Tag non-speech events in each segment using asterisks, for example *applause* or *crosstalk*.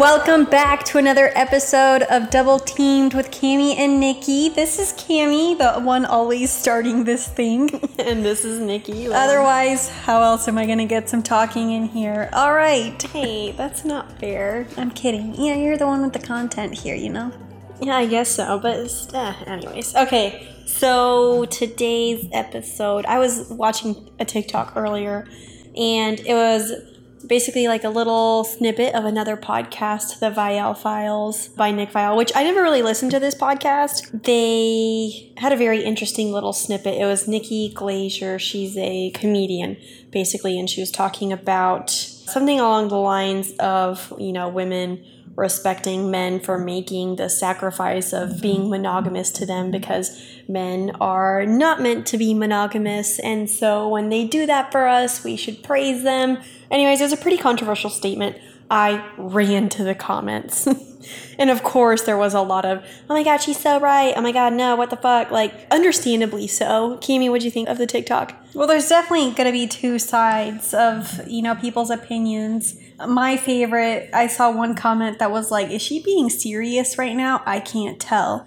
welcome back to another episode of Double Teamed with Cami and Niki. This is Cami, the one always starting this thing. *laughs* and this is Niki. Otherwise, how else am I gonna get some talking in here? All right. hey, that's not fair. I'm kidding. Yeah, you're the one with the content here, you know? Yeah, I guess so. But it's- uh, anyways, okay. So today's episode, I was watching a TikTok earlier, and it was basically like a little snippet of another podcast, the Viall Files by Nick Viall, which I never really listened to this podcast. They had a very interesting little snippet. It was Nikki Glaser. She's a comedian, basically, and she was talking about something along the lines of, you know, women respecting men for making the sacrifice of being monogamous to them because men are not meant to be monogamous. And so when they do that for us, we should praise them. Anyways, it was a pretty controversial statement. I ran to the comments. *laughs* and of course, there was a lot of, oh my God, she's so right. Oh my God, no, what the fuck? Like, understandably so. Cami, what'd you think of the TikTok? Well, there's definitely going to be two sides of, you know, people's opinions. My favorite, I saw one comment that was like, is she being serious right now? I can't tell.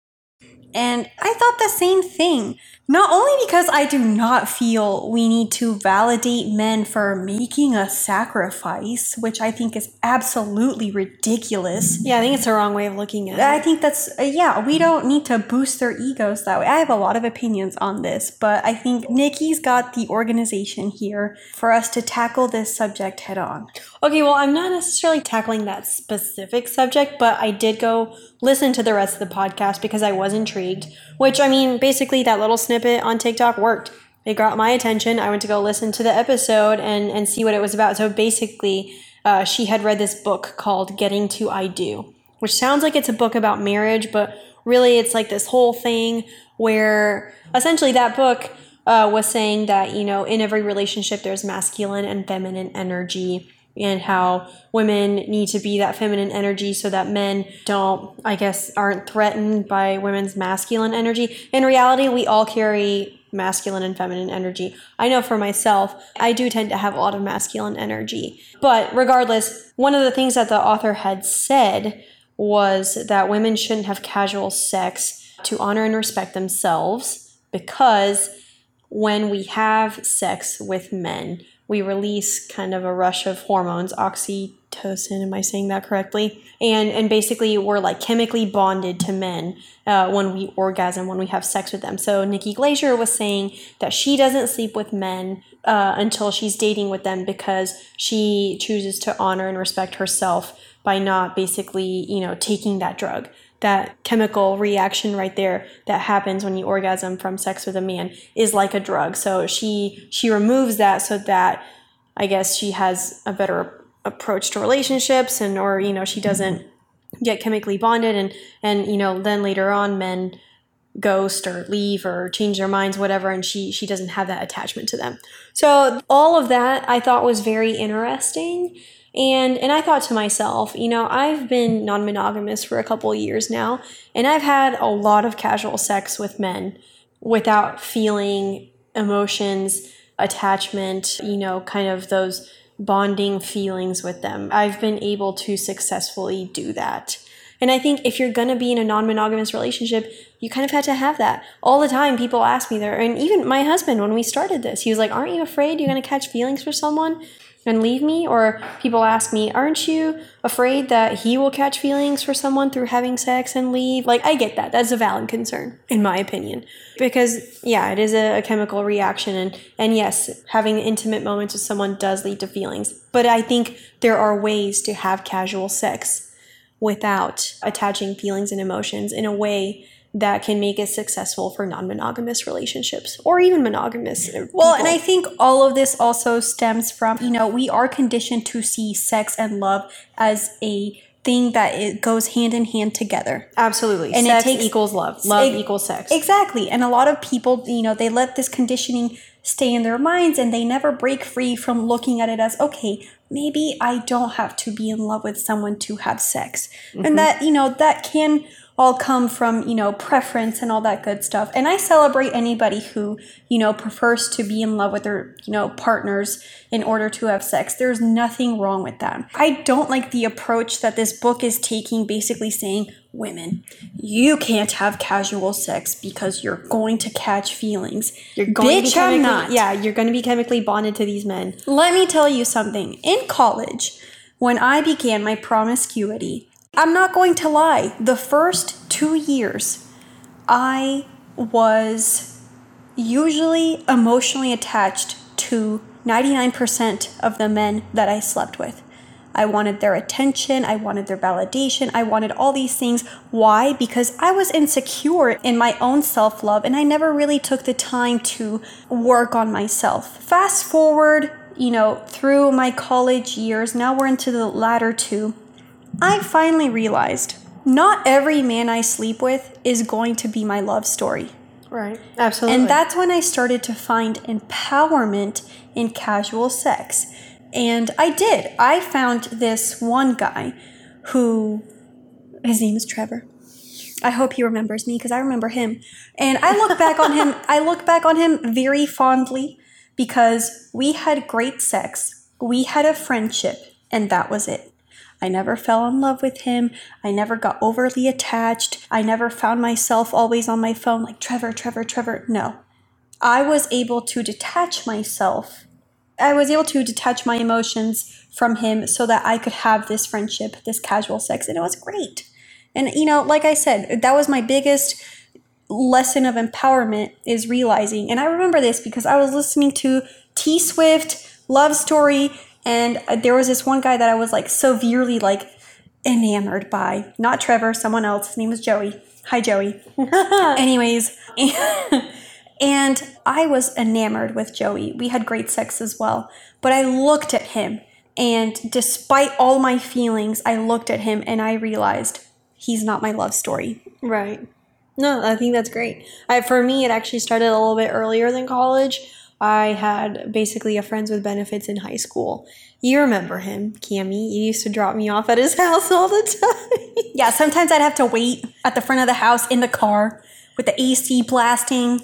And I thought the same thing. Not only because I do not feel we need to validate men for making a sacrifice, which I think is absolutely ridiculous. Yeah, I think it's the wrong way of looking at it. I think that's, uh, yeah, we don't need to boost their egos that way. I have a lot of opinions on this, but I think Niki's got the organization here for us to tackle this subject head on. Okay, well, I'm not necessarily tackling that specific subject, but I did go listen to the rest of the podcast because I was intrigued. Which, I mean, basically, that little snippet on TikTok worked. It got my attention. I went to go listen to the episode and, and see what it was about. So basically, uh, she had read this book called Getting to I Do, which sounds like it's a book about marriage, but really it's like this whole thing where essentially that book uh, was saying that, you know, in every relationship, there's masculine and feminine energy and how women need to be that feminine energy so that men don't, I guess, aren't threatened by women's masculine energy. In reality, we all carry masculine and feminine energy. I know for myself, I do tend to have a lot of masculine energy. But regardless, one of the things that the author had said was that women shouldn't have casual sex to honor and respect themselves because when we have sex with men, we release kind of a rush of hormones, oxytocin. Am I saying that correctly? And and basically, we're like chemically bonded to men uh, when we orgasm, when we have sex with them. So Nikki Glaser was saying that she doesn't sleep with men uh, until she's dating with them because she chooses to honor and respect herself by not basically, you know, taking that drug that chemical reaction right there that happens when you orgasm from sex with a man is like a drug. So she she removes that so that I guess she has a better approach to relationships and or you know she doesn't get chemically bonded and and you know then later on men ghost or leave or change their minds whatever and she she doesn't have that attachment to them. So all of that I thought was very interesting. And and I thought to myself, you know, I've been non-monogamous for a couple years now, and I've had a lot of casual sex with men without feeling emotions, attachment, you know, kind of those bonding feelings with them. I've been able to successfully do that. And I think if you're gonna be in a non monogamous relationship, you kind of had to have that. All the time, people ask me there, and even my husband, when we started this, he was like, Aren't you afraid you're gonna catch feelings for someone? And leave me? Or people ask me, aren't you afraid that he will catch feelings for someone through having sex and leave? Like, I get that. That's a valid concern, in my opinion. Because, yeah, it is a, a chemical reaction. And, and yes, having intimate moments with someone does lead to feelings. But I think there are ways to have casual sex without attaching feelings and emotions in a way that can make it successful for non-monogamous relationships or even monogamous. Well, and. I think all of this also stems from, you know, we are conditioned to see sex and love as a thing that it goes hand in hand together. absolutely, and it sex takes- equals love, love Ex- equals sex. Exactly. And a lot of people, you know, they let this conditioning stay in their minds and they never break free from looking at it as, okay, maybe I don't have to be in love with someone to have sex. And mm-hmm. that, you know, that can all come from, you know, preference and all that good stuff. And I celebrate anybody who, you know, prefers to be in love with their, you know, partners in order to have sex. There's nothing wrong with that. I don't like the approach that this book is taking, basically saying, women, you can't have casual sex because you're going to catch feelings. You're going to be Bitch, I'm not. Yeah, you're going to be chemically bonded to these men. Let me tell you something. In college, when I began my promiscuity, I'm not going to lie, the first two years, I was usually emotionally attached to 99% of the men that I slept with. I wanted their attention, I wanted their validation, I wanted all these things. Why? Because I was insecure in my own self love and I never really took the time to work on myself. Fast forward, you know, through my college years, now we're into the latter two. I finally realized not every man I sleep with is going to be my love story. Right. Absolutely. And that's when I started to find empowerment in casual sex. And I did. I found this one guy who, his name is Trevor. I hope he remembers me because I remember him. And I look back on him, I look back on him very fondly because we had great sex, we had a friendship, and that was it. I never fell in love with him. I never got overly attached. I never found myself always on my phone like Trevor, Trevor, Trevor. No. I was able to detach myself. I was able to detach my emotions from him so that I could have this friendship, this casual sex, and it was great. And you know, like I said, that was my biggest lesson of empowerment is realizing. And I remember this because I was listening to T Swift, Love Story, and there was this one guy that I was like severely like enamored by. Not Trevor, someone else. His name was Joey. Hi, Joey. *laughs* Anyways, *laughs* and I was enamored with Joey. We had great sex as well. But I looked at him, and despite all my feelings, I looked at him and I realized he's not my love story. Right. No, I think that's great. I, for me, it actually started a little bit earlier than college. I had basically a friends with benefits in high school. You remember him, Cami. You used to drop me off at his *laughs* house all the time. Yeah, sometimes I'd have to wait at the front of the house in the car with the AC blasting.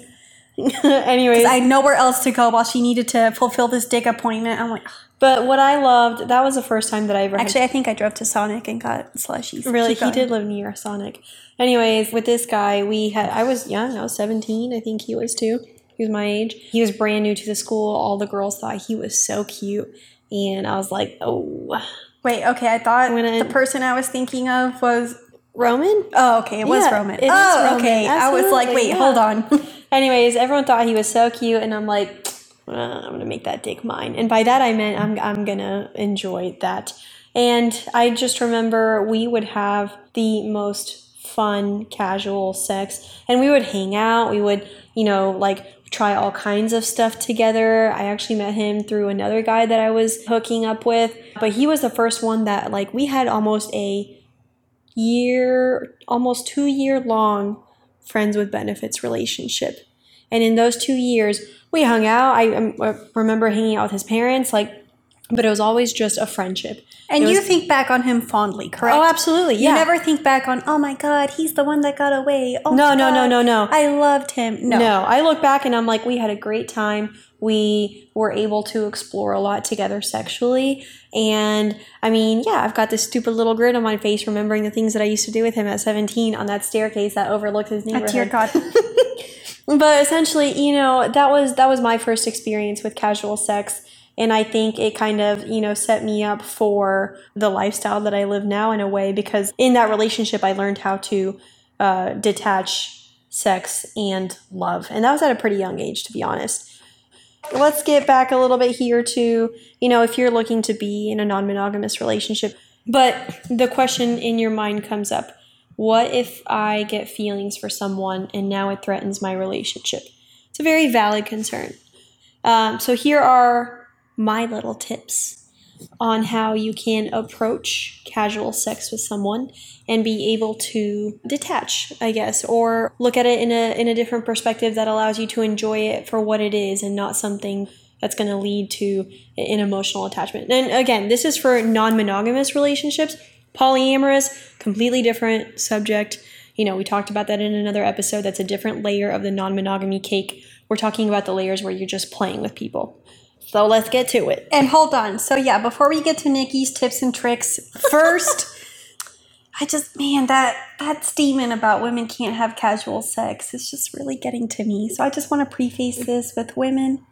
*laughs* Anyways, I had nowhere else to go while she needed to fulfill this dick appointment. I'm like, "Ugh." but what I loved, that was the first time that I ever had actually, I think I drove to Sonic and got slushies. Really, Keep he going. did live near Sonic. Anyways, with this guy, we had I was young, I was 17, I think he was too. He was my age. He was brand new to the school. All the girls thought he was so cute. And I was like, oh, Wait, okay, I thought the person I was thinking of was. Roman? Oh, okay, it was Yeah, Roman. it oh, Roman, okay. I was like, wait, yeah. hold on. *laughs* Anyways, everyone thought he was so cute, and I'm like, "Uh, I'm gonna make that dick mine. And by that I meant I'm I'm gonna enjoy that. And I just remember we would have the most fun casual sex, and we would hang out. We would, you know, like try all kinds of stuff together. I actually met him through another guy that I was hooking up with, but he was the first one that like we had almost a year, almost two year long friends with benefits relationship. And in those two years, we hung out. I um, uh, remember hanging out with his parents, like, but it was always just a friendship. And It you was- think back on him fondly, correct? Oh, absolutely. Yeah. You never think back on, oh my God, he's the one that got away. Oh No, no, no, God, no, no. I loved him. No. No, I look back and I'm like, we had a great time. We were able to explore a lot together sexually. And I mean, yeah, I've got this stupid little grin on my face remembering the things that I used to do with him at 17 on that staircase that overlooked his Oh, neighborhood. dear God. *laughs* but essentially you know that was that was my first experience with casual sex and i think it kind of you know set me up for the lifestyle that i live now in a way because in that relationship i learned how to uh, detach sex and love and that was at a pretty young age to be honest let's get back a little bit here to you know if you're looking to be in a non-monogamous relationship but the question in your mind comes up what if I get feelings for someone and now it threatens my relationship? It's a very valid concern. Um, so here are my little tips on how you can approach casual sex with someone and be able to detach, I guess, or look at it in a in a different perspective that allows you to enjoy it for what it is and not something that's going to lead to an emotional attachment. And again, this is for non-monogamous relationships. Polyamorous, completely different subject. You know, we talked about that in another episode. That's a different layer of the non-monogamy cake. We're talking about the layers where you're just playing with people. So let's get to it. And hold on. So yeah, before we get to Niki's tips and tricks, first, I just man that that statement about women can't have casual sex is just really getting to me. So I just want to preface this with women.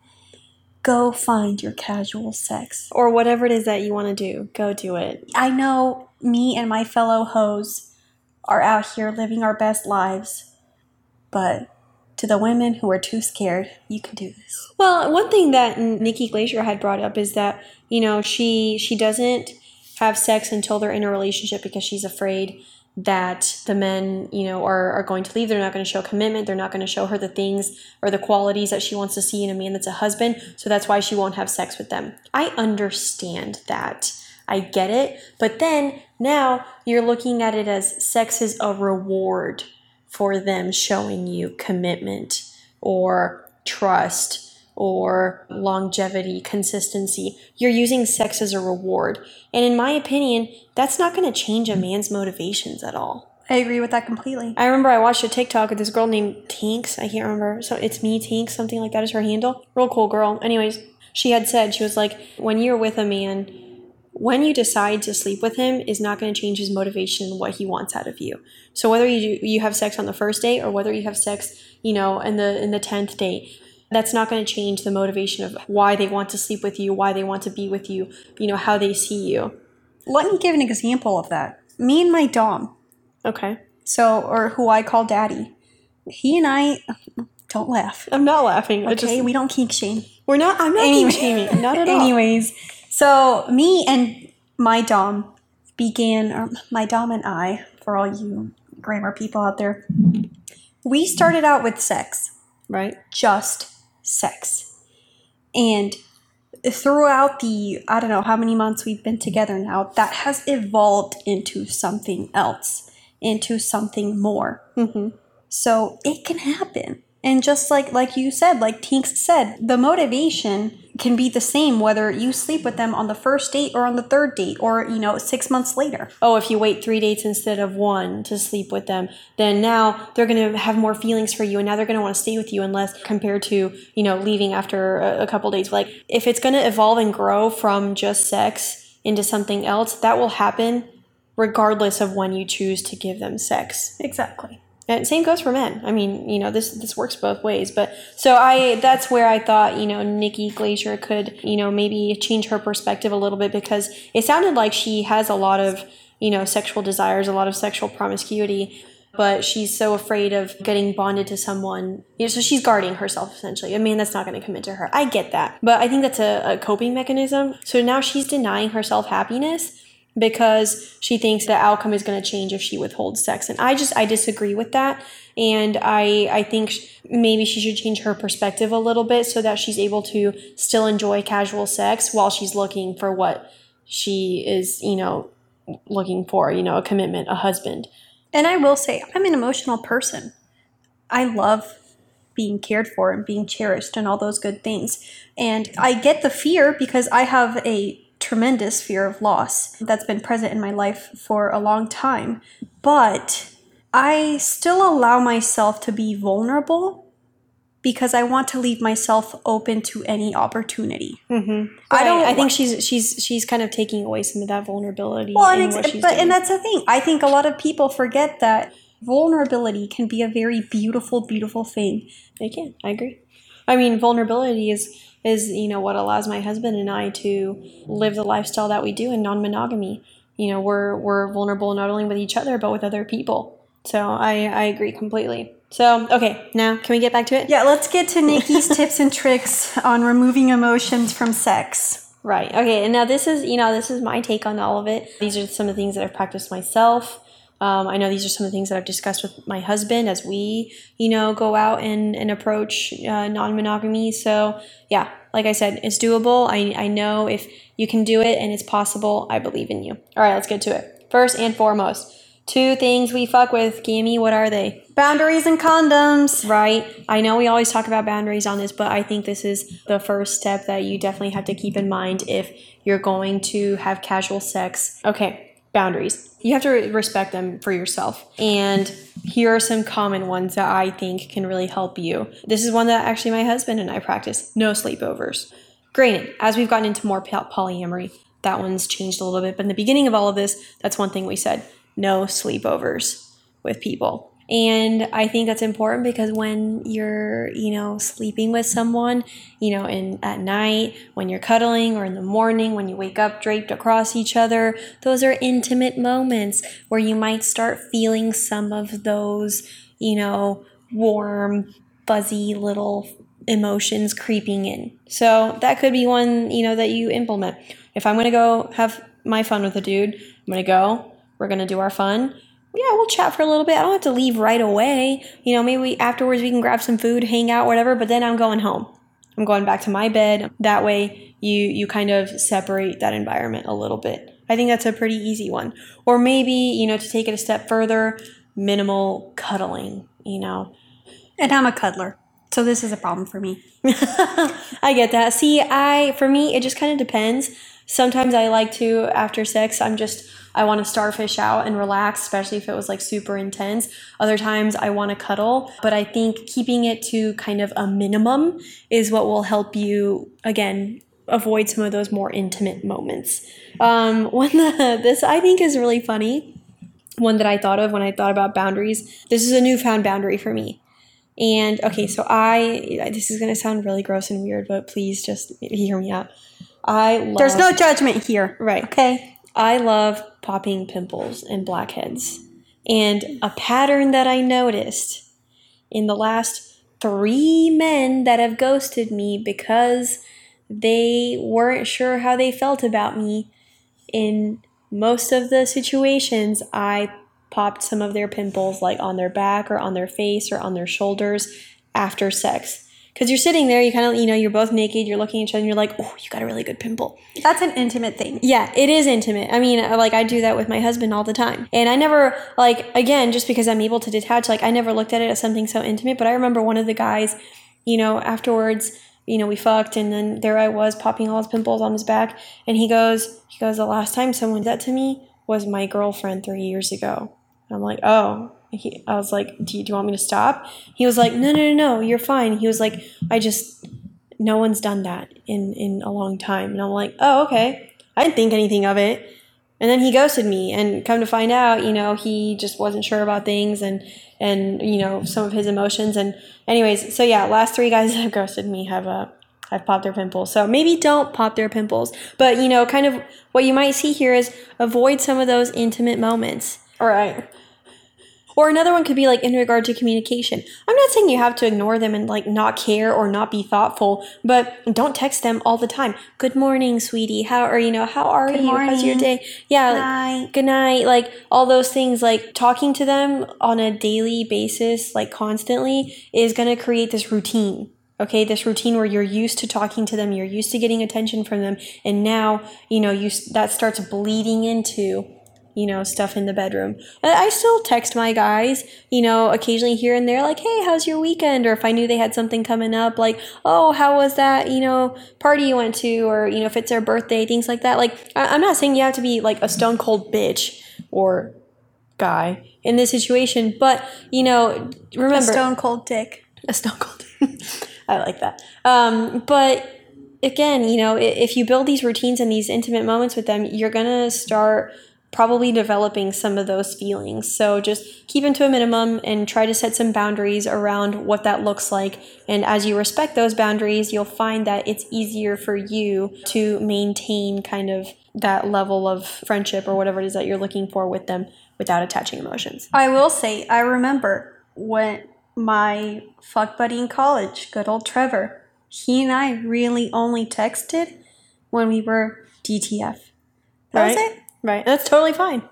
Go find your casual sex. Or whatever it is that you want to do, go do it. I know me and my fellow hoes are out here living our best lives, but to the women who are too scared, you can do this. Well, one thing that Nikki Glaser had brought up is that you know she she doesn't have sex until they're in a relationship because she's afraid that the men you know are, are going to leave. They're not going to show commitment. They're not going to show her the things or the qualities that she wants to see in a man that's a husband. So that's why she won't have sex with them. I understand that. I get it. But then now you're looking at it as sex is a reward for them showing you commitment or trust or longevity, consistency. You're using sex as a reward. And in my opinion, that's not going to change a man's motivations at all. I agree with that completely. I remember I watched a TikTok of this girl named Tinks. I can't remember. So it's me, Tinks, something like that is her handle. Real cool girl. Anyways, she had said, she was like, when you're with a man, when you decide to sleep with him is not going to change his motivation and what he wants out of you. So whether you you have sex on the first date or whether you have sex, you know, in the in the 10th date, that's not going to change the motivation of why they want to sleep with you, why they want to be with you, you know, how they see you. Let me give an example of that. Me and my Dom, Okay. so or who I call Daddy, he and I don't laugh. I'm not laughing. Okay, just we don't kink shame. we're not I'm not Anyway- kink shaming. Not at all. *laughs* Anyways, so me and my Dom began, or my Dom and I, for all you grammar people out there, we started out with sex. Right? just sex. And throughout the, I don't know how many months we've been together now, that has evolved into something else, into something more. Mhm. So it can happen. And just like like you said, like Tinks said, the motivation can be the same whether you sleep with them on the first date or on the third date or, you know, six months later. oh, if you wait three dates instead of one to sleep with them, then now they're going to have more feelings for you and now they're going to want to stay with you unless compared to, you know, leaving after a, a couple dates. Like, if it's going to evolve and grow from just sex into something else, that will happen regardless of when you choose to give them sex. Exactly. And same goes for men. I mean, you know, this this works both ways. But so I that's where I thought, you know, Nikki Glaser could, you know, maybe change her perspective a little bit because it sounded like she has a lot of, you know, sexual desires, a lot of sexual promiscuity, but she's so afraid of getting bonded to someone. You know, so she's guarding herself essentially. I mean, that's not going to come into her. I get that. But I think that's a, a coping mechanism. So now she's denying herself happiness because she thinks the outcome is going to change if she withholds sex and i just i disagree with that and i i think maybe she should change her perspective a little bit so that she's able to still enjoy casual sex while she's looking for what she is you know looking for you know a commitment a husband And I will say, I'm an emotional person. I love being cared for and being cherished and all those good things. And I get the fear because I have a tremendous fear of loss that's been present in my life for a long time. But I still allow myself to be vulnerable because I want to leave myself open to any opportunity. Mm-hmm. i don't i think she's she's she's kind of taking away some of that vulnerability Well, in and, what she's but doing. and that's the thing. I think a lot of people forget that vulnerability can be a very beautiful, beautiful thing. They can. I agree. I mean, vulnerability is is you know what allows my husband and I to live the lifestyle that we do in non-monogamy. You know, we're we're vulnerable not only with each other but with other people. So I I agree completely. So okay, now can we get back to it? Yeah, let's get to Niki's *laughs* tips and tricks on removing emotions from sex. Right. Okay. And now this is, you know, this is my take on all of it. These are some of the things that I've practiced myself. Um, I know these are some of the things that I've discussed with my husband as we, you know, go out and, and approach uh, non monogamy. So, yeah, like I said, it's doable. I, I know if you can do it and it's possible, I believe in you. All right, let's get to it. First and foremost, two things we fuck with, Cami, what are they? Boundaries and condoms. Right. I know we always talk about boundaries on this, but I think this is the first step that you definitely have to keep in mind if you're going to have casual sex. Okay, boundaries. You have to respect them for yourself. And here are some common ones that I think can really help you. This is one that actually my husband and I practice no sleepovers. Granted, as we've gotten into more polyamory, that one's changed a little bit. But in the beginning of all of this, that's one thing we said no sleepovers with people. And I think that's important because when you're, you know, sleeping with someone, you know, in at night, when you're cuddling or in the morning, when you wake up draped across each other, those are intimate moments where you might start feeling some of those, you know, warm, fuzzy little emotions creeping in. So that could be one, you know, that you implement. If I'm going to go have my fun with a dude, I'm going to go, we're going to do our fun yeah, we'll chat for a little bit. I don't have to leave right away. You know, maybe afterwards we can grab some food, hang out, whatever, but then I'm going home. I'm going back to my bed. That way you you kind of separate that environment a little bit. I think that's a pretty easy one. Or maybe, you know, to take it a step further, minimal cuddling, you know. And I'm a cuddler. So this is a problem for me. *laughs* I get that. See, I for me it just kind of depends. Sometimes I like to after sex, I'm just I want to starfish out and relax, especially if it was like super intense. Other times I want to cuddle, but I think keeping it to kind of a minimum is what will help you again avoid some of those more intimate moments. Um, *laughs* one that this I think is really funny. One that I thought of when I thought about boundaries. This is a newfound boundary for me. And okay, so I this is gonna sound really gross and weird, but please just hear me out. I love, There's no judgment here. right. Okay. I love popping pimples and blackheads. And a pattern that I noticed in the last three men that have ghosted me because they weren't sure how they felt about me, in most of the situations, I popped some of their pimples like on their back or on their face or on their shoulders after sex. Because you're sitting there, you kind of, you know, you're both naked, you're looking at each other, and you're like, oh, you got a really good pimple. That's an intimate thing. Yeah, it is intimate. I mean, like I do that with my husband all the time. And I never like again, just because I'm able to detach, like I never looked at it as something so intimate, but I remember one of the guys, you know, afterwards, you know, we fucked and then there I was popping all his pimples on his back and he goes, he goes, the last time someone did that to me was my girlfriend 3 years ago. And I'm like, "Oh." He, I was like, do you, do you want me to stop? He was like, no, no, no, no, you're fine. He was like, I just, no one's done that in in a long time. And i'm like oh okay. I didn't think anything of it. And then he ghosted me and come to find out you know he just wasn't sure about things and and you know some of his emotions. And anyways so yeah last three guys *laughs* that have ghosted me have uh have popped their pimples. So maybe don't pop their pimples but you know kind of what you might see here is avoid some of those intimate moments. All right or another one could be like in regard to communication. I'm not saying you have to ignore them and like not care or not be thoughtful, but don't text them all the time. Good morning, sweetie. How are you know, how are Good you? How's your day? Yeah. Good like, night. good night. Like all those things, like talking to them on a daily basis, like constantly, is gonna create this routine. Okay, this routine where you're used to talking to them, you're used to getting attention from them, and now you know you that starts bleeding into you know, stuff in the bedroom. And I still text my guys, you know, occasionally here and there, like, hey, how's your weekend? Or if I knew they had something coming up, like, oh, how was that, you know, party you went to? Or, you know, if it's their birthday, things like that. Like, I- I'm not saying you have to be like a stone cold bitch or guy in this situation, but, you know, A remember stone cold dick. a stone cold. *laughs* I like that. Um, but again, you know, if you build these routines and these intimate moments with them, you're gonna start probably developing some of those feelings. So just keep them to a minimum and try to set some boundaries around what that looks like. And as you respect those boundaries, you'll find that it's easier for you to maintain kind of that level of friendship or whatever it is that you're looking for with them without attaching emotions. I will say, I remember when my fuck buddy in college, good old Trevor, he and I really only texted when we were DTF. That was Right. it. Right. That's totally fine.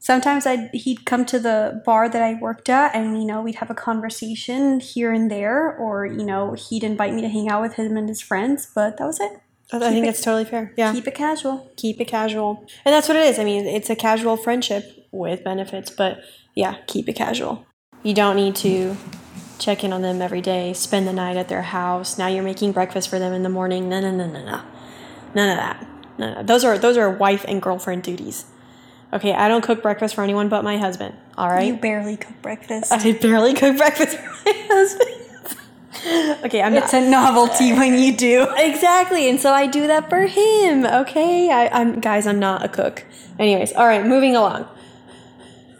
Sometimes I'd he'd come to the bar that I worked at, and you know we'd have a conversation here and there, or you know he'd invite me to hang out with him and his friends. But that was it. I think it- that's totally fair. Yeah. Keep it casual. keep it casual. And that's what it is. I mean, it's a casual friendship with benefits, but yeah, keep it casual. You don't need to check in on them every day, spend the night at their house. Now you're making breakfast for them in the morning. No, no, no, no, no. None of that. No, no. Those are those are wife and girlfriend duties. Okay, I don't cook breakfast for anyone but my husband. All right. You barely cook breakfast. I barely cook breakfast for my *laughs* husband. okay, I'm it's not. a novelty when you do. Exactly, and so I do that for him. Okay, I, I'm guys, I'm not a cook. Anyways, all right, moving along.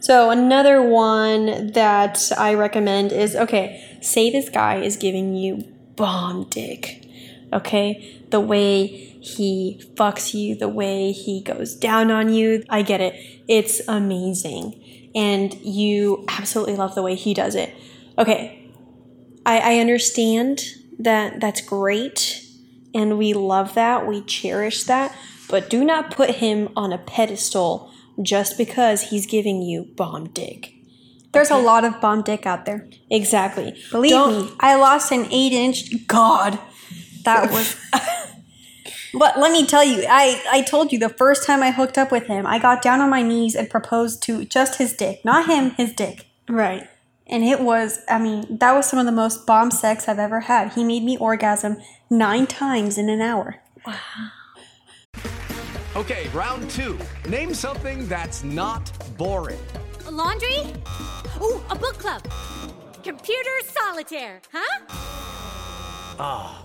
So another one that I recommend is okay. Say this guy is giving you bomb dick. Okay, the way he fucks you, the way he goes down on you. I get it. It's amazing, and you absolutely love the way he does it. Okay, I, I understand that that's great and we love that, we cherish that, but do not put him on a pedestal just because he's giving you bomb dick. There's a lot of bomb dick out there. Exactly. Believe Don't- me, I lost an eight inch. God, that *laughs* was. But let me tell you, I, I told you the first time I hooked up with him, I got down on my knees and proposed to just his dick, not him, his dick. Right. And it was, I mean, that was some of the most bomb sex I've ever had. He made me orgasm nine times in an hour. Wow. Okay, round two. Name something that's not boring. laundry? Ooh, a book club. Computer solitaire, huh? Ah,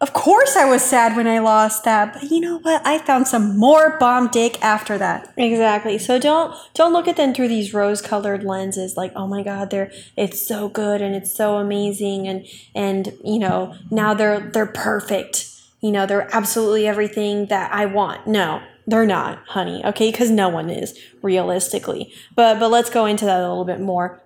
of course, I was sad when I lost that, but you know what? I found some more bomb dick after that. Exactly. So don't don't look at them through these rose-colored lenses like, "Oh my god, they're it's so good and it's so amazing and and you know, now they're they're perfect. You know, they're absolutely everything that I want." No, they're not, honey. Okay? Cuz no one is realistically. But but let's go into that a little bit more.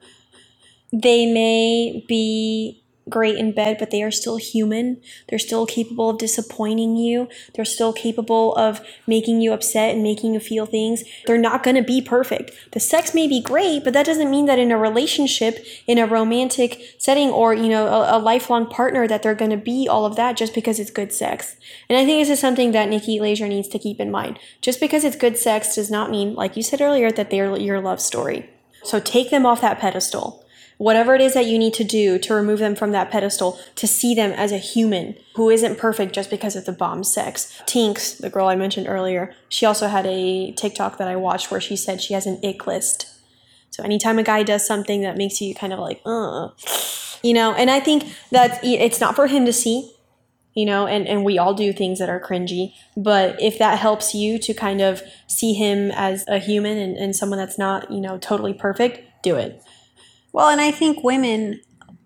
They may be great in bed, but they are still human. They're still capable of disappointing you. They're still capable of making you upset and making you feel things. They're not going to be perfect. The sex may be great, but that doesn't mean that in a relationship, in a romantic setting, or you know, a, a lifelong partner, that they're going to be all of that just because it's good sex. And I think this is something that Nikki Glaser needs to keep in mind. Just because it's good sex does not mean, like you said earlier, that they're your love story. So take them off that pedestal whatever it is that you need to do to remove them from that pedestal to see them as a human who isn't perfect just because of the bomb sex. Tinks, the girl I mentioned earlier, she also had a TikTok that I watched where she said she has an ick list. So anytime a guy does something that makes you kind of like, uh, you know, and I think that it's not for him to see, you know, and, and we all do things that are cringy. But if that helps you to kind of see him as a human and, and someone that's not, you know, totally perfect, do it. Well, and I think women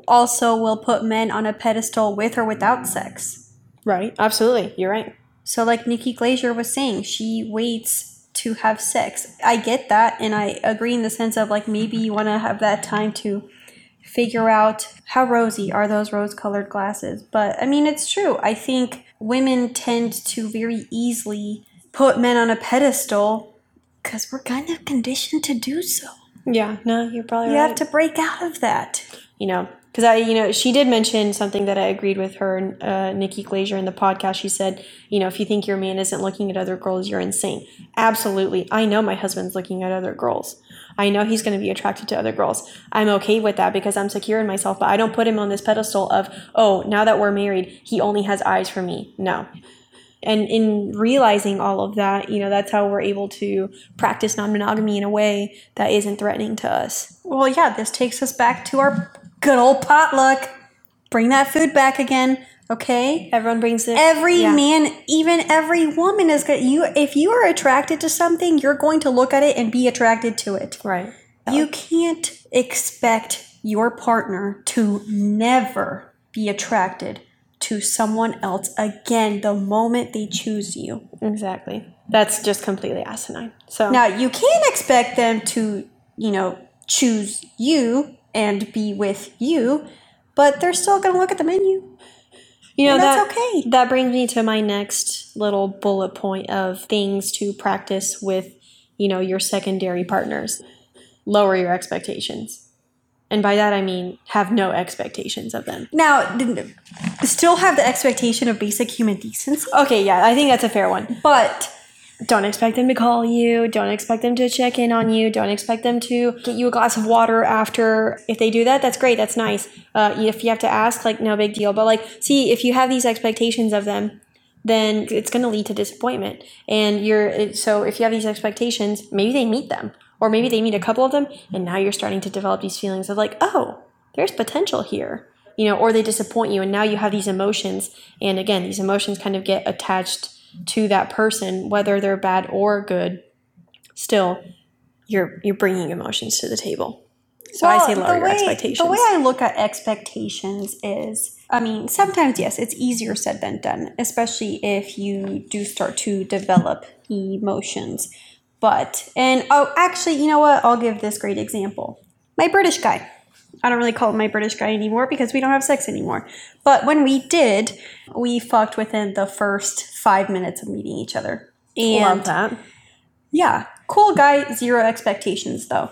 also will put men on a pedestal with or without sex. Right. Absolutely. You're right. So, like Nikki Glaser was saying, she waits to have sex. I get that, and I agree in the sense of like maybe you want to have that time to figure out how rosy are those rose colored glasses. But I mean, it's true. I think women tend to very easily put men on a pedestal because we're kind of conditioned to do so. Yeah. No, you're probably You right. have to break out of that. you know, because I, you know, she did mention something that I agreed with her, uh, Nikki Glaser, in the podcast. She said, you know, if you think your man isn't looking at other girls, you're insane. Absolutely. I know my husband's looking at other girls. I know he's going to be attracted to other girls. I'm okay with that because I'm secure in myself, but I don't put him on this pedestal of, oh, now that we're married, he only has eyes for me. No. And in realizing all of that, you know, that's how we're able to practice non monogamy in a way that isn't threatening to us. Well, yeah, this takes us back to our good old potluck. Bring that food back again, okay? Everyone brings it. Every Yeah. man, even every woman is good. you if you are attracted to something, you're going to look at it and be attracted to it. Right. You can't expect your partner to never be attracted to someone else again the moment they choose you. Exactly. That's just completely asinine. So Now, you can't expect them to, you know, choose you and be with you, but they're still going to look at the menu. you know and that that's okay. that brings me to my next little bullet point of things to practice with, you know, your secondary partners. Lower your expectations. And by that I mean have no expectations of them. Now, still have the expectation of basic human decency, Okay, yeah, I think that's a fair one. but Don't expect them to call you. Don't expect them to check in on you. Don't expect them to get you a glass of water after. If they do that, that's great. That's nice. Uh, if you have to ask, like, no big deal. But, like, see, if you have these expectations of them, then it's going to lead to disappointment. And you're, so if you have these expectations, maybe they meet them. Or maybe they meet a couple of them, and now you're starting to develop these feelings of, like, oh, there's potential here. You know, or they disappoint you, and now you have these emotions. And again, these emotions kind of get attached to that person, whether they're bad or good, still you're you're bringing emotions to the table. So I say Well, lower your way- expectations. The way I look at expectations is, I mean, sometimes yes, it's easier said than done, especially if you do start to develop emotions. But and oh, actually, you know what? I'll give this great example. My British guy. I don't really call him my British guy anymore because we don't have sex anymore. But when we did, we fucked within the first five minutes of meeting each other. And Love that. yeah, cool guy, zero expectations though.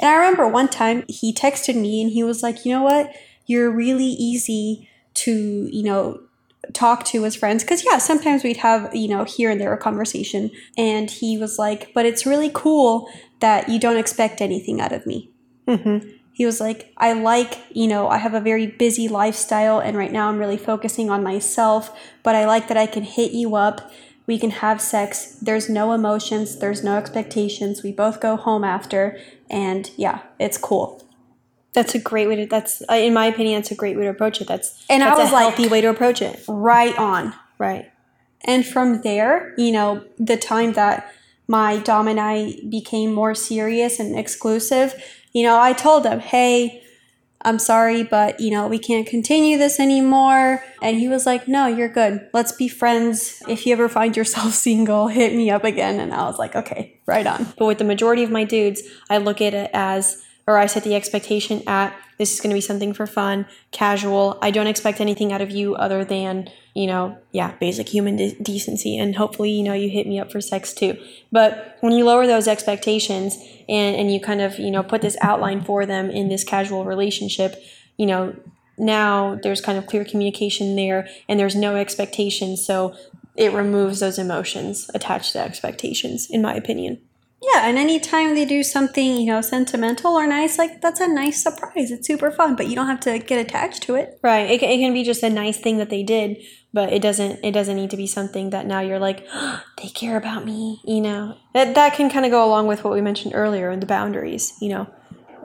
And I remember one time he texted me and he was like, you know what? You're really easy to, you know, talk to as friends. Cause yeah, sometimes we'd have, you know, here and there a conversation. And he was like, but it's really cool that you don't expect anything out of me. Mm-hmm. He was like, I like, you know, I have a very busy lifestyle and right now I'm really focusing on myself, but I like that I can hit you up. We can have sex. There's no emotions, there's no expectations. We both go home after and yeah, it's cool. That's a great way to. That's uh, in my opinion, that's a great way to approach it. That's And I that's was a like- healthy way to approach it. Right on. Right. And from there, you know, the time that my Dom and I became more serious and exclusive, you know, I told him, hey, I'm sorry, but, you know, we can't continue this anymore. And he was like, no, you're good. Let's be friends. If you ever find yourself *laughs* single, hit me up again. And I was like, okay, right on. But with the majority of my dudes, I look at it as, or I set the expectation at this is going to be something for fun, casual. I don't expect anything out of you other than, you know, yeah, basic human de- decency. And hopefully, you know, you hit me up for sex too. But when you lower those expectations and, and you kind of, you know, put this outline for them in this casual relationship, you know, now there's kind of clear communication there and there's no expectations. So it removes those emotions attached to expectations, in my opinion. Yeah, and anytime they do something, you know, sentimental or nice, like that's a nice surprise. It's super fun, but you don't have to get attached to it. Right. It, can- it can be just a nice thing that they did, but it doesn't. It doesn't need to be something that now you're like, *gasps* they care about me. You know, that that can kind of go along with what we mentioned earlier in the boundaries. You know,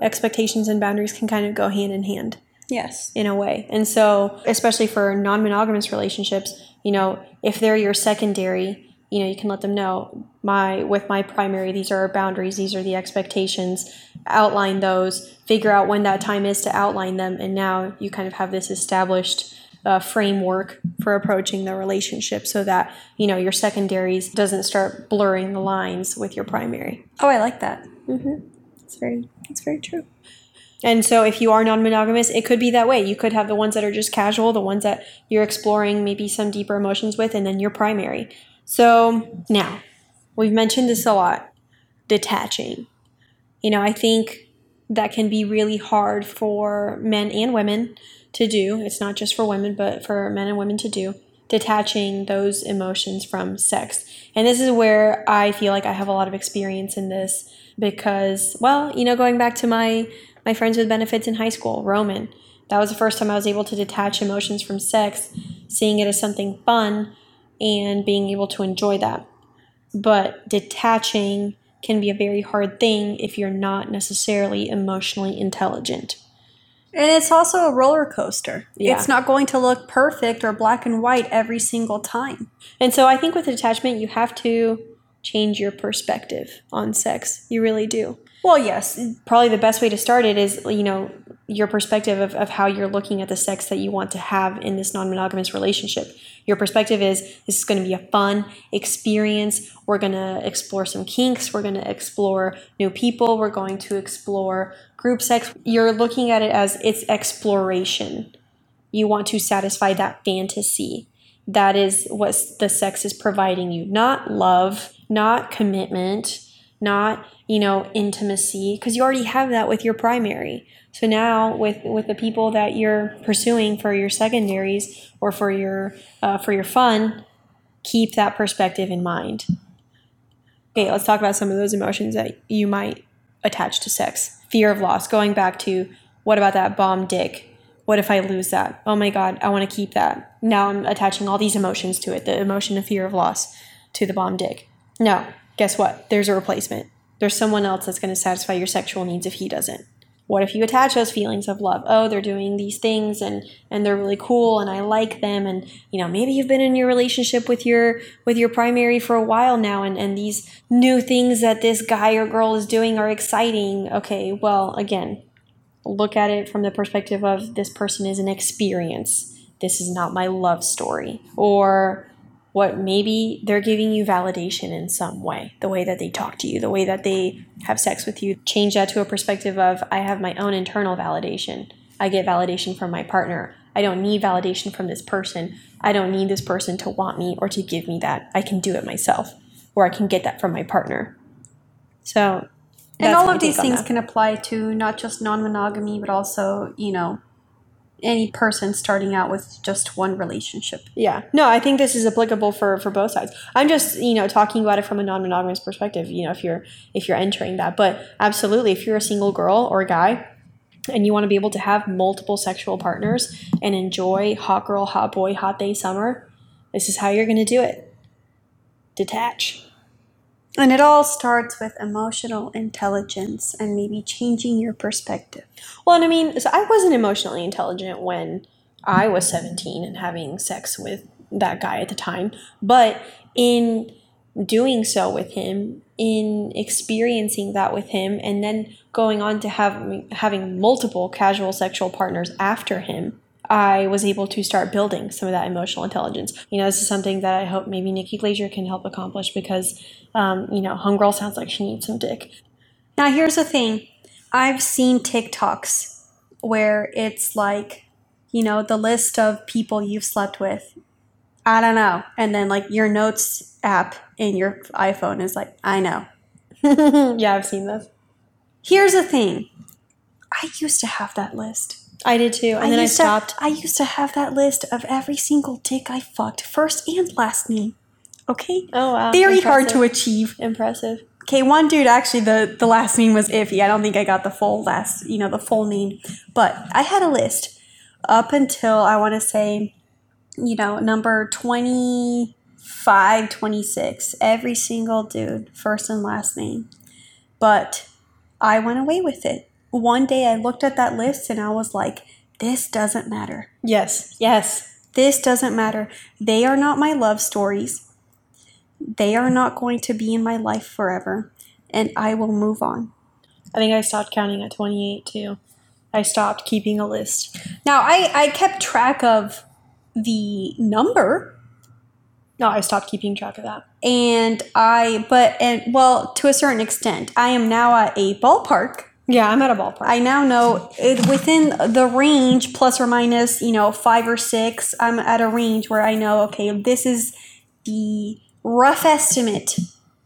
expectations and boundaries can kind of go hand in hand Yes. in a way. And so, especially for non-monogamous relationships, you know, if they're your secondary, you know, you can let them know my with my primary, these are our boundaries, these are the expectations. Outline those, figure out when that time is to outline them, and now you kind of have this established uh, framework for approaching the relationship, so that you know your secondaries doesn't start blurring the lines with your primary. Oh, I like that. It's very, it's very true. And so, if you are non monogamous, it could be that way. You could have the ones that are just casual, the ones that you're exploring maybe some deeper emotions with, and then your primary. So, now, we've mentioned this a lot detaching. You know, I think that can be really hard for men and women to do. It's not just for women, but for men and women to do. Detaching those emotions from sex. And this is where I feel like I have a lot of experience in this because, well, you know, going back to my my friends with benefits in high school, Roman, that was the first time I was able to detach emotions from sex, seeing it as something fun and being able to enjoy that. But detaching can be a very hard thing if you're not necessarily emotionally intelligent. And it's also a roller coaster. Yeah. It's not going to look perfect or black and white every single time. And so I think with attachment, you have to change your perspective on sex. You really do. Well, yes. Probably the best way to start it is, you know, your perspective of, of how you're looking at the sex that you want to have in this non-monogamous relationship your perspective is this is going to be a fun experience. We're going to explore some kinks. We're going to explore new people. We're going to explore group sex. You're looking at it as it's exploration. You want to satisfy that fantasy. That is what the sex is providing you. Not love not commitment not you know intimacy because you already have that with your primary so now with with the people that you're pursuing for your secondaries or for your uh, for your fun keep that perspective in mind. Okay let's talk about some of those emotions that you might attach to sex. Fear of loss going back to what about that bomb dick? What if i lose that? Oh my god i want to keep that. Now i'm attaching all these emotions to it the emotion of fear of loss to the bomb dick. No guess what? There's a replacement. There's someone else that's going to satisfy your sexual needs if he doesn't what if you attach those feelings of love? Oh they're doing these things and and they're really cool and i like them and you know maybe you've been in your relationship with your with your primary for a while now and and these new things that this guy or girl is doing are exciting. Okay well again look at it from the perspective of this person is an experience. This is not my love story. Or what maybe they're giving you validation in some way. The way that they talk to you the way that they have sex with you change that to a perspective of i have my own internal validation. I get validation from my partner. I don't need validation from this person. I don't need this person to want me or to give me that. I can do it myself or i can get that from my partner. So And all of these things that. can apply to not just non monogamy, but also, you know, any person starting out with just one relationship. Yeah. No, I think this is applicable for for both sides. I'm just, you know, talking about it from a non-monogamous perspective, you know, if you're if you're entering that. But absolutely, if you're a single girl or a guy and you want to be able to have multiple sexual partners and enjoy hot girl, hot boy, hot day summer, this is how you're going to do it. Detach. And it all starts with emotional intelligence and maybe changing your perspective. Well, and I mean, so I wasn't emotionally intelligent when I was 17 and having sex with that guy at the time. But in doing so with him, in experiencing that with him, and then going on to have having multiple casual sexual partners after him, I was able to start building some of that emotional intelligence. You know, this is something that I hope maybe Nikki Glaser can help accomplish because, um, you know, Homegirl sounds like she needs some dick. Now, here's the thing I've seen TikToks where it's like, you know, the list of people you've slept with. I don't know. And then, like, your notes app in your iPhone is like, I know. *laughs* yeah, I've seen this. Here's the thing I used to have that list. I did too, and then I stopped. To, I used to have that list of every single dick I fucked, first and last name. Okay? Oh wow, Very hard to achieve. Impressive. Okay, one dude actually the the last name was iffy. I don't think I got the full last, you know, the full name. But I had a list up until I want to say, you know, number 25, 26. Every single dude, first and last name. But I went away with it. One day I looked at that list and I was like, this doesn't matter. Yes. Yes. This doesn't matter. They are not my love stories. They are not going to be in my life forever. And I will move on. I think I stopped counting at 28 too. I stopped keeping a list. Now, I, I kept track of the number No, I stopped keeping track of that. and I, but, and well, to a certain extent, I am now at a ballpark. Yeah, I'm at a ballpark. I now know it, within the range, plus or minus, you know, five or six, I'm at a range where I know, okay, this is the rough estimate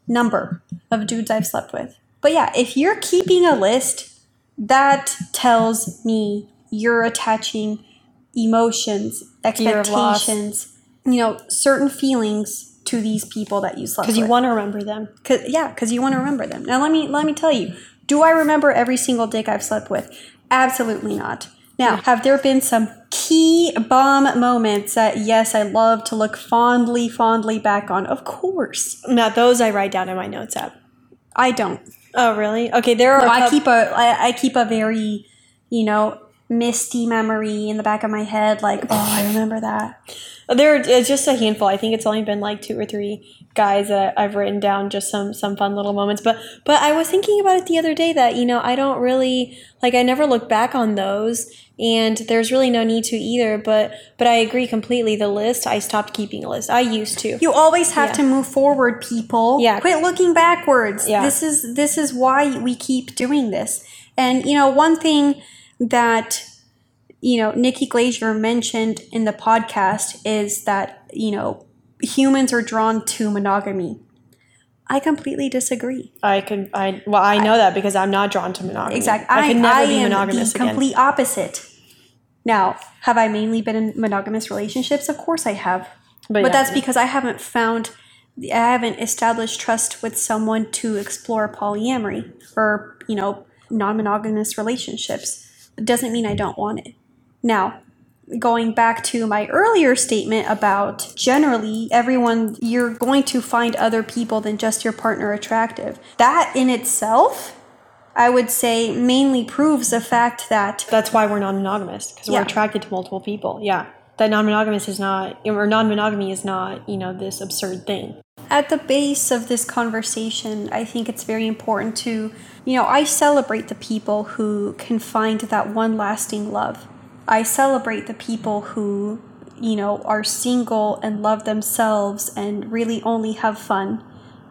number of dudes I've slept with. But yeah, if you're keeping a list, that tells me you're attaching emotions, Fear of loss. expectations, you know, certain feelings to these people that you slept with. because you want to remember them. Cause, yeah, because you want to remember them. Now let me let me tell you. Do I remember every single dick I've slept with? Absolutely not. Now, have there been some key bomb moments that yes, I love to look fondly, fondly back on? Of course. Now those I write down in my notes app. I don't. Oh really? Okay, there are. No, I keep a I, I keep a very, you know, misty memory in the back of my head, like, oh, I remember that. There are uh, just a handful. I think it's only been like two or three guys that I've written down just some some fun little moments. But but I was thinking about it the other day that you know I don't really like I never look back on those, and there's really no need to either. But but I agree completely. The list I stopped keeping a list. I used to. You always have Yeah. to move forward, people. Yeah. Quit looking backwards. Yeah. This is this is why we keep doing this. And you know, one thing that you know Nikki Glaser mentioned in the podcast is that you know humans are drawn to monogamy. I completely disagree. I can I well I know that because I'm not drawn to monogamy. Exactly. I, could never be am monogamous the again. complete opposite. Now, have I mainly been in monogamous relationships? Of course I have. But But, yeah. that's because I haven't found, I haven't established trust with someone to explore polyamory or, you know, non monogamous relationships. It doesn't mean I don't want it. Now, going back to my earlier statement about generally everyone, you're going to find other people than just your partner attractive. That in itself, I would say, mainly proves the fact that That's why we're non-monogamous because Yeah. we're attracted to multiple people. Yeah, that non-monogamous is not or non-monogamy is not you know this absurd thing. at the base of this conversation, I think it's very important to, you know, I celebrate the people who can find that one lasting love. I celebrate the people who, you know, are single and love themselves and really only have fun.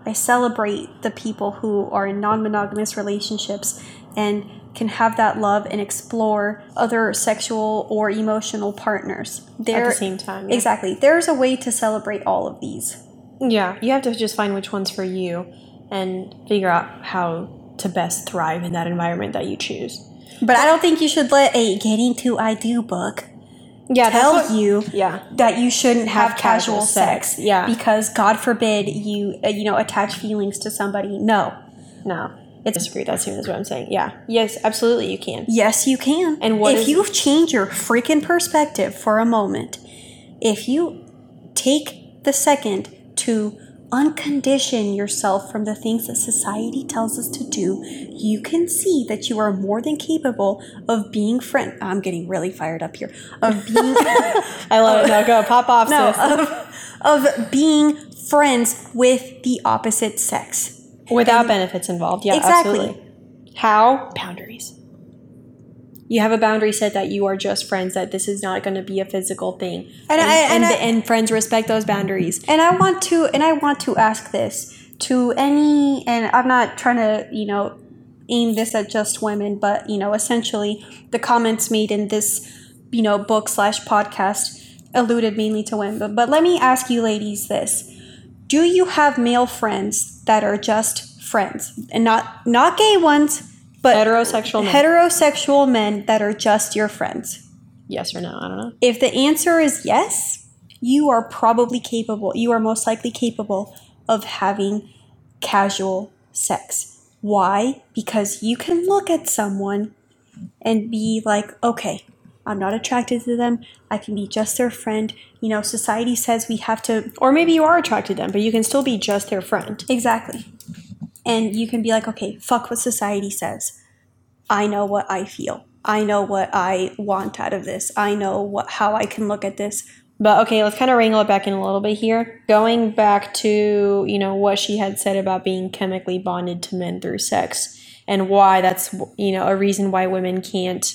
I celebrate the people who are in non monogamous relationships and can have that love and explore other sexual or emotional partners. There, At the same time, yeah. Exactly. There's a way to celebrate all of these. Yeah, you have to just find which one's for you and figure out how to best thrive in that environment that you choose. But I don't think you should let a getting to I do book Yeah, tell what- you Yeah. that you shouldn't have, Have casual, casual sex. sex, yeah. Because God forbid you uh, you know attach feelings to somebody. No. No, it's disagree. That's is what I'm saying. Yeah. Yes, absolutely, you can. Yes, you can. And what if you change your freaking perspective for a moment, if you take the second to uncondition yourself from the things that society tells us to do, you can see that you are more than capable of being friend. Oh, I'm getting really fired up here. Of being *laughs* I love it. No, go pop off, no, sis. of, of being friends with the opposite sex. Without benefits involved. Yeah, Exactly. absolutely. How? Boundaries. You have a boundary set that you are just friends, that this is not going to be a physical thing. And And, I- and and, I- and friends respect those boundaries. And I want to and I want to ask this to any and I'm not trying to, you know, aim this at just women, but you know, essentially the comments made in this, you know, book slash podcast alluded mainly to women. But, but let me ask you ladies this. Do you have male friends that are just friends? And not not gay ones, but Heterosexual men. heterosexual men that are just your friends? Yes or no? I don't know. If the answer is yes, you are probably capable, you are most likely capable of having casual sex. Why? Because you can look at someone and be like, okay, I'm not attracted to them. I can be just their friend. You know, society says we have to. Or maybe you are attracted to them, but you can still be just their friend. Exactly. And you can be like, okay, fuck what society says. I know what I feel. I know what I want out of this. I know what how I can look at this. But okay, let's kind of wrangle it back in a little bit here. Going back to, you know, what she had said about being chemically bonded to men through sex and why that's, you know, a reason why women can't,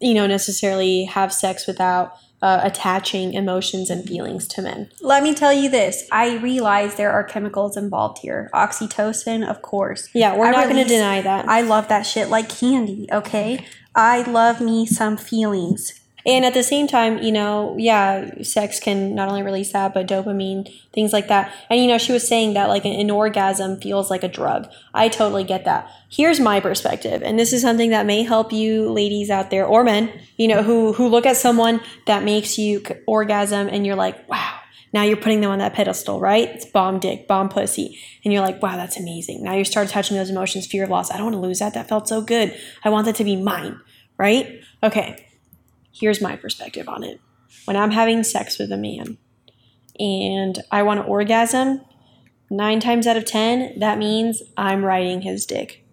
you know, necessarily have sex without uh, attaching emotions and feelings to men. Let me tell you this. I realize there are chemicals involved here. Oxytocin, of course. Yeah, we're I not going to deny that. I love that shit like candy, okay? I love me some feelings. And at the same time, you know, yeah, sex can not only release that, but dopamine, things like that. And, you know, she was saying that like an, an orgasm feels like a drug. I totally get that. Here's my perspective, and this is something that may help you ladies out there or men, you know, who, who look at someone that makes you orgasm and you're like, wow, now you're putting them on that pedestal, right? It's bomb dick, bomb pussy. And you're like, wow, that's amazing. Now you start touching those emotions, fear of loss. I don't want to lose that. That felt so good. I want that to be mine, right? Okay here's my perspective on it. When I'm having sex with a man and I want to orgasm, nine times out of 10, that means I'm riding his dick.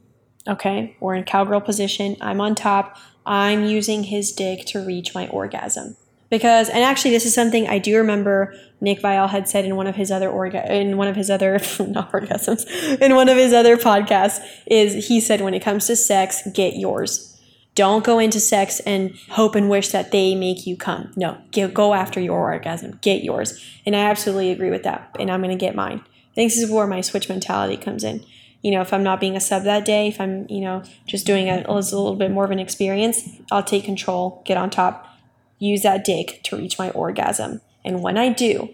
Okay? We're in cowgirl position. I'm on top. I'm using his dick to reach my orgasm. because and actually this is something I do remember Nick Viall had said in one of his other orga- in one of his other *laughs* not orgasms in one of his other podcasts is he said when it comes to sex get yours don't go into sex and hope and wish that they make you come. No get, go after your orgasm. Get yours. And I absolutely agree with that and I'm gonna get mine. This is where my switch mentality comes in. You know if I'm not being a sub that day if I'm you know just doing a, a little bit more of an experience I'll take control get on top use that dick to reach my orgasm. And when I do,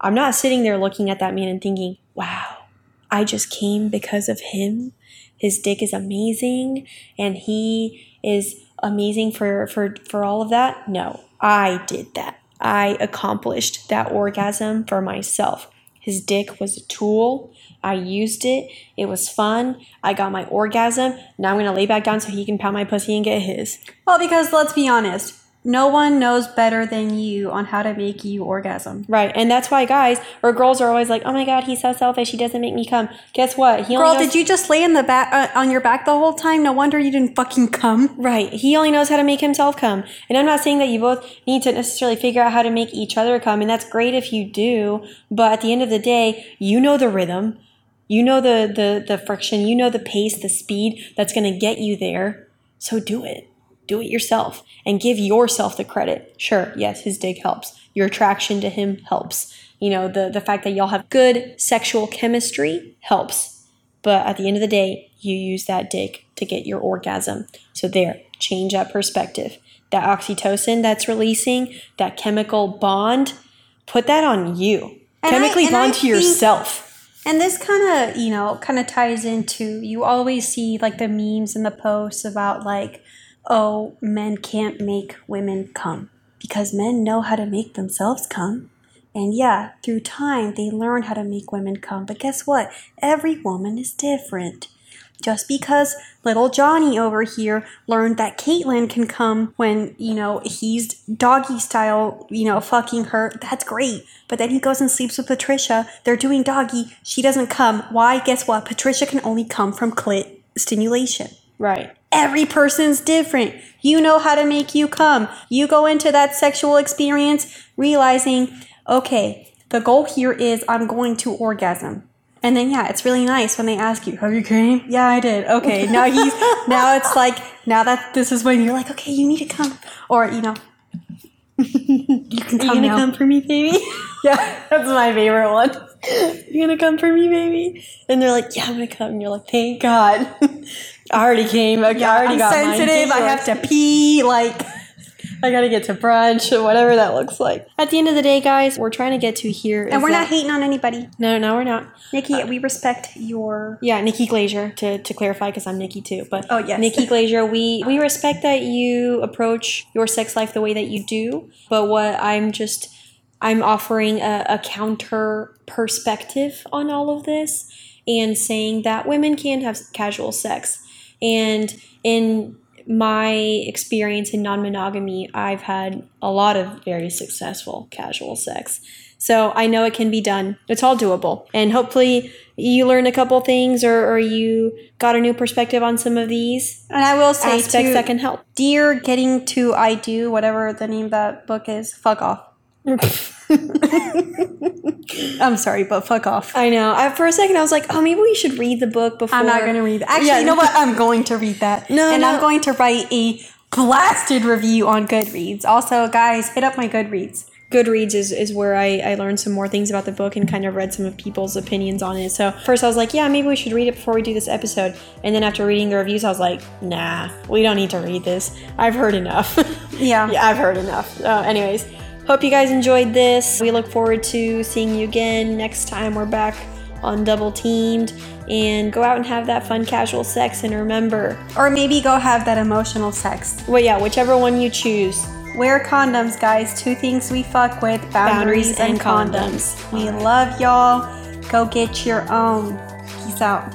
I'm not sitting there looking at that man and thinking, wow, I just came because of him. His dick is amazing and he is amazing for, for, for all of that. No, I did that. I accomplished that orgasm for myself. His dick was a tool. I used it. It was fun. I got my orgasm. Now I'm going to lay back down so he can pound my pussy and get his. Well, because let's be honest, no one knows better than you on how to make you orgasm. Right. And that's why guys or girls are always like, oh my God, he's so selfish. He doesn't make me come. Guess what? He Girl, only knows- did you just lay in the back uh, on your back the whole time? No wonder you didn't fucking come. Right. He only knows how to make himself come. And I'm not saying that you both need to necessarily figure out how to make each other come. And that's great if you do. But at the end of the day, you know the rhythm. You know the, the, the friction. You know the pace, the speed that's going to get you there. So do it. Do it yourself and give yourself the credit. Sure, yes, his dick helps. Your attraction to him helps. You know, the, the fact that y'all have good sexual chemistry helps. But at the end of the day, you use that dick to get your orgasm. So there, change that perspective. That oxytocin that's releasing, that chemical bond, put that on you. And Chemically I bond to think- yourself. And this kind of, you know, kind of ties into you always see like the memes and the posts about like, oh, men can't make women come because men know how to make themselves come. And yeah, through time, they learn how to make women come. But guess what? Every woman is different. Just because little Johnny over here learned that Caitlyn can come when, you know, he's doggy style, you know, fucking her, that's great. But then he goes and sleeps with Patricia. They're doing doggy. She doesn't come. Why? Guess what? Patricia can only come from clit stimulation. Right. Every person's different. You know how to make you come. You go into that sexual experience realizing, okay, the goal here is I'm going to orgasm. And then yeah, it's really nice when they ask you, "Have you came?" Yeah, I did. Okay, now he's *laughs* now it's like now that this is when you're like, okay, you need to come, or you know, you can come you gonna now. come for me, baby? *laughs* yeah, that's my favorite one. You gonna come for me, baby? And they're like, yeah, I'm gonna come. And you're like, thank God. *laughs* I already came. Okay, I already I'm got sensitive. I have to pee. Like, *laughs* I gotta get to brunch or whatever that looks like. At the end of the day, guys, we're trying to get to here. and we're not hating on anybody, No, no, we're not. Nikki. we respect your Yeah, Nikki Glaser to, to clarify because I'm Nikki too. But Oh, yes. Nikki Glaser, we we respect that you approach your sex life the way that you do. But what I'm just I'm offering a, a counter perspective on all of this and saying that women can have casual sex. And in my experience in non monogamy, I've had a lot of very successful casual sex. So I know it can be done. It's all doable. And hopefully you learned a couple things or, or you got a new perspective on some of these And I will say aspects too, that can help. Dear getting to I do, whatever the name of that book is, fuck off. *laughs* *laughs* I'm sorry, but fuck off. I know. I, for a second, I was like, oh, maybe we should read the book before. I'm not going to read that. Actually, Yeah. you know what? I'm going to read that. No, and no. I'm going to write a blasted review on Goodreads. Also, guys, hit up my Goodreads. Goodreads is, is where I, I learned some more things about the book and kind of read some of people's opinions on it. So first I was like, yeah, maybe we should read it before we do this episode. And then after reading the reviews, I was like, nah, we don't need to read this. I've heard enough. *laughs* Yeah. yeah, I've heard enough. Uh, anyways, hope you guys enjoyed this. We look forward to seeing you again next time we're back on Double Teamed. And go out and have that fun casual sex. And remember, Or maybe go have that emotional sex. well, yeah, whichever one you choose. Wear condoms, guys. Two things we fuck with boundaries, Boundaries and, and condoms. condoms. We love y'all. Go get your own. Peace out.